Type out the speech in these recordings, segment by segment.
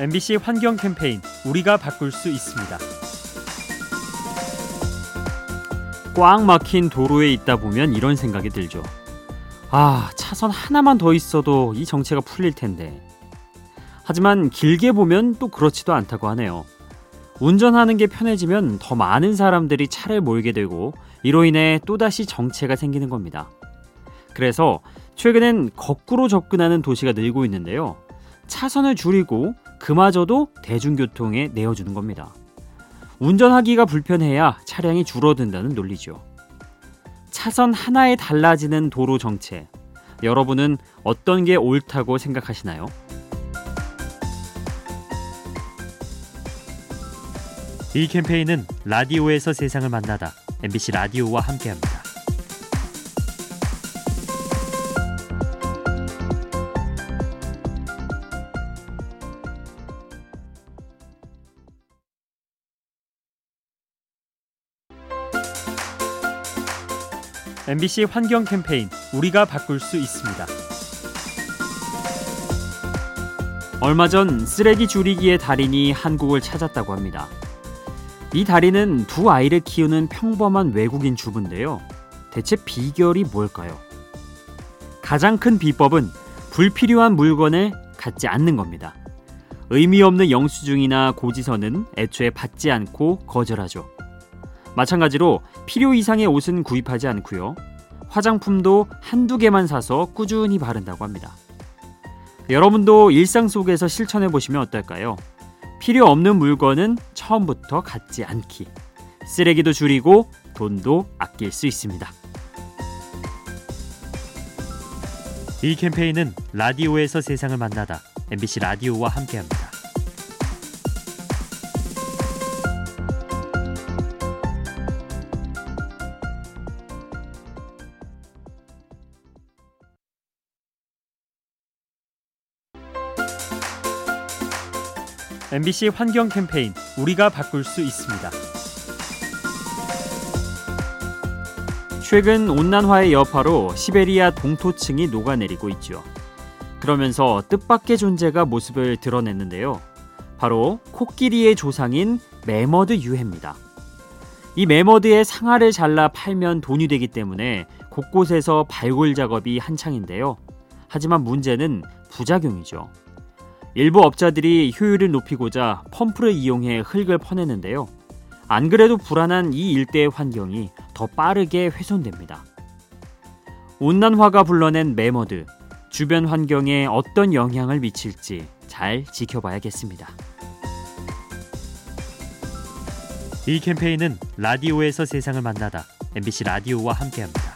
MBC 환경 캠페인 우리가 바꿀 수 있습니다. 꽉 막힌 도로에 있다 보면 이런 생각이 들죠. 아, 차선 하나만 더 있어도 이 정체가 풀릴 텐데. 하지만 길게 보면 또 그렇지도 않다고 하네요. 운전하는 게 편해지면 더 많은 사람들이 차를 몰게 되고 이로 인해 또다시 정체가 생기는 겁니다. 그래서 최근엔 거꾸로 접근하는 도시가 늘고 있는데요. 차선을 줄이고 그마저도 대중교통에 내어주는 겁니다. 운전하기가 불편해야 차량이 줄어든다는 논리죠. 차선 하나에 달라지는 도로 정체. 여러분은 어떤 게 옳다고 생각하시나요? 이 캠페인은 라디오에서 세상을 만나다 MBC 라디오와 함께합니다. MBC 환경 캠페인 우리가 바꿀 수 있습니다. 얼마 전 쓰레기 줄이기의 달인이 한국을 찾았다고 합니다. 이 달인은 두 아이를 키우는 평범한 외국인 주부인데요. 대체 비결이 뭘까요? 가장 큰 비법은 불필요한 물건을 갖지 않는 겁니다. 의미 없는 영수증이나 고지서는 애초에 받지 않고 거절하죠. 마찬가지로 필요 이상의 옷은 구입하지 않고요. 화장품도 한두 개만 사서 꾸준히 바른다고 합니다. 여러분도 일상 속에서 실천해 보시면 어떨까요? 필요 없는 물건은 처음부터 갖지 않기. 쓰레기도 줄이고 돈도 아낄 수 있습니다. 이 캠페인은 라디오에서 세상을 만나다 MBC 라디오와 함께합니다. MBC 환경 캠페인 우리가 바꿀 수 있습니다. 최근 온난화의 여파로 시베리아 동토층이 녹아내리고 있죠. 그러면서 뜻밖의 존재가 모습을 드러냈는데요. 바로 코끼리의 조상인 매머드 유해입니다. 이 매머드의 상아를 잘라 팔면 돈이 되기 때문에 곳곳에서 발굴 작업이 한창인데요. 하지만 문제는 부작용이죠. 일부 업자들이 효율을 높이고자 펌프를 이용해 흙을 퍼내는데요. 안 그래도 불안한 이 일대의 환경이 더 빠르게 훼손됩니다. 온난화가 불러낸 매머드, 주변 환경에 어떤 영향을 미칠지 잘 지켜봐야겠습니다. 이 캠페인은 라디오에서 세상을 만나다 MBC 라디오와 함께합니다.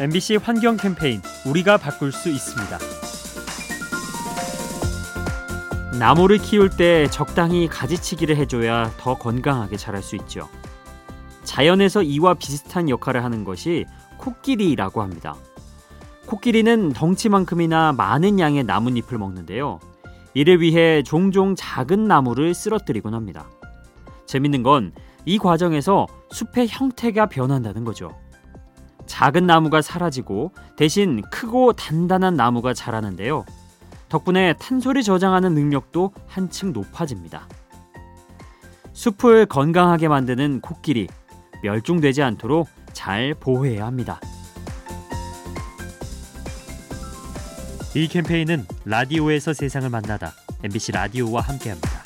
MBC 환경 캠페인 우리가 바꿀 수 있습니다. 나무를 키울 때 적당히 가지치기를 해줘야 더 건강하게 자랄 수 있죠. 자연에서 이와 비슷한 역할을 하는 것이 코끼리라고 합니다. 코끼리는 덩치만큼이나 많은 양의 나뭇잎을 먹는데요. 이를 위해 종종 작은 나무를 쓰러뜨리곤 합니다. 재밌는 건 이 과정에서 숲의 형태가 변한다는 거죠. 작은 나무가 사라지고 대신 크고 단단한 나무가 자라는데요. 덕분에 탄소를 저장하는 능력도 한층 높아집니다. 숲을 건강하게 만드는 코끼리 멸종되지 않도록 잘 보호해야 합니다. 이 캠페인은 라디오에서 세상을 만나다 MBC 라디오와 함께합니다.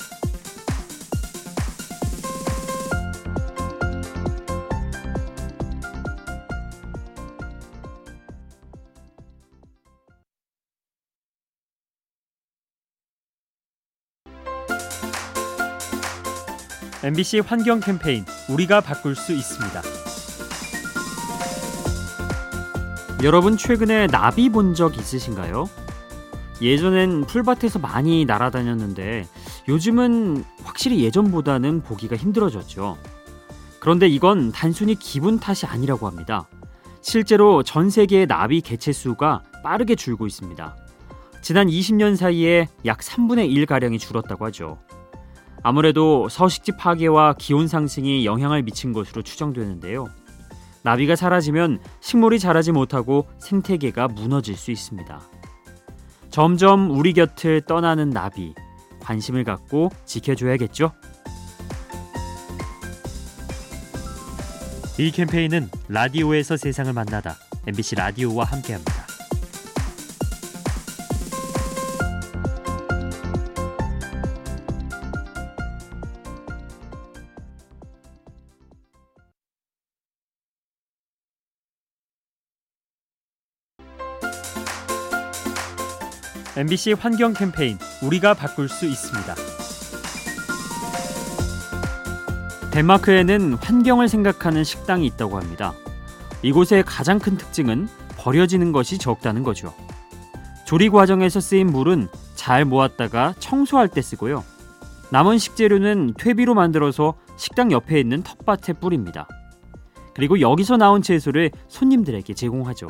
MBC 환경 캠페인 우리가 바꿀 수 있습니다. 여러분 최근에 나비 본 적 있으신가요? 예전엔 풀밭에서 많이 날아다녔는데 요즘은 확실히 예전보다는 보기가 힘들어졌죠. 그런데 이건 단순히 기분 탓이 아니라고 합니다. 실제로 전 세계의 나비 개체 수가 빠르게 줄고 있습니다. 지난 20년 사이에 약 3분의 1가량이 줄었다고 하죠. 아무래도 서식지 파괴와 기온 상승이 영향을 미친 것으로 추정되는데요. 나비가 사라지면 식물이 자라지 못하고 생태계가 무너질 수 있습니다. 점점 우리 곁을 떠나는 나비, 관심을 갖고 지켜줘야겠죠? 이 캠페인은 라디오에서 세상을 만나다 MBC 라디오와 함께합니다. MBC 환경 캠페인 우리가 바꿀 수 있습니다. 덴마크에는 환경을 생각하는 식당이 있다고 합니다. 이곳의 가장 큰 특징은 버려지는 것이 적다는 거죠. 조리 과정에서 쓰인 물은 잘 모았다가 청소할 때 쓰고요. 남은 식재료는 퇴비로 만들어서 식당 옆에 있는 텃밭에 뿌립니다. 그리고 여기서 나온 채소를 손님들에게 제공하죠.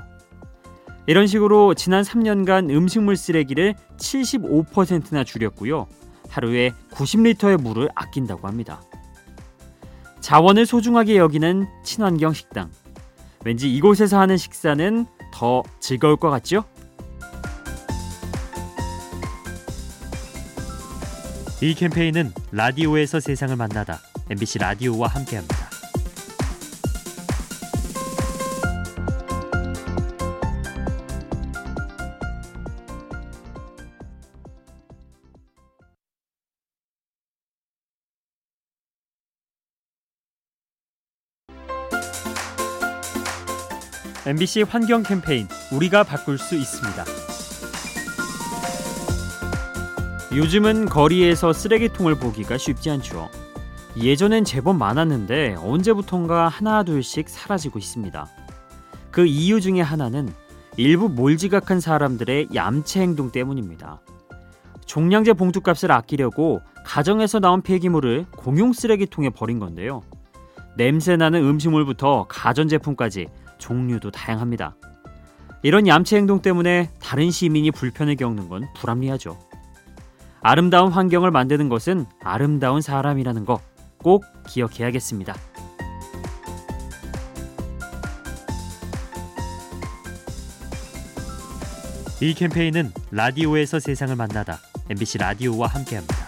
이런 식으로 지난 3년간 음식물 쓰레기를 75%나 줄였고요. 하루에 90리터의 물을 아낀다고 합니다. 자원을 소중하게 여기는 친환경 식당. 왠지 이곳에서 하는 식사는 더 즐거울 것 같죠? 이 캠페인은 라디오에서 세상을 만나다 MBC 라디오와 함께합니다. MBC 환경 캠페인 우리가 바꿀 수 있습니다. 요즘은 거리에서 쓰레기통을 보기가 쉽지 않죠. 예전엔 제법 많았는데 언제부턴가 하나 둘씩 사라지고 있습니다. 그 이유 중에 하나는 일부 몰지각한 사람들의 얌체 행동 때문입니다. 종량제 봉투값을 아끼려고 가정에서 나온 폐기물을 공용 쓰레기통에 버린 건데요. 냄새나는 음식물부터 가전제품까지 종류도 다양합니다. 이런 얌체 행동 때문에 다른 시민이 불편을 겪는 건 불합리하죠. 아름다운 환경을 만드는 것은 아름다운 사람이라는 거 꼭 기억해야겠습니다. 이 캠페인은 라디오에서 세상을 만나다 MBC 라디오와 함께합니다.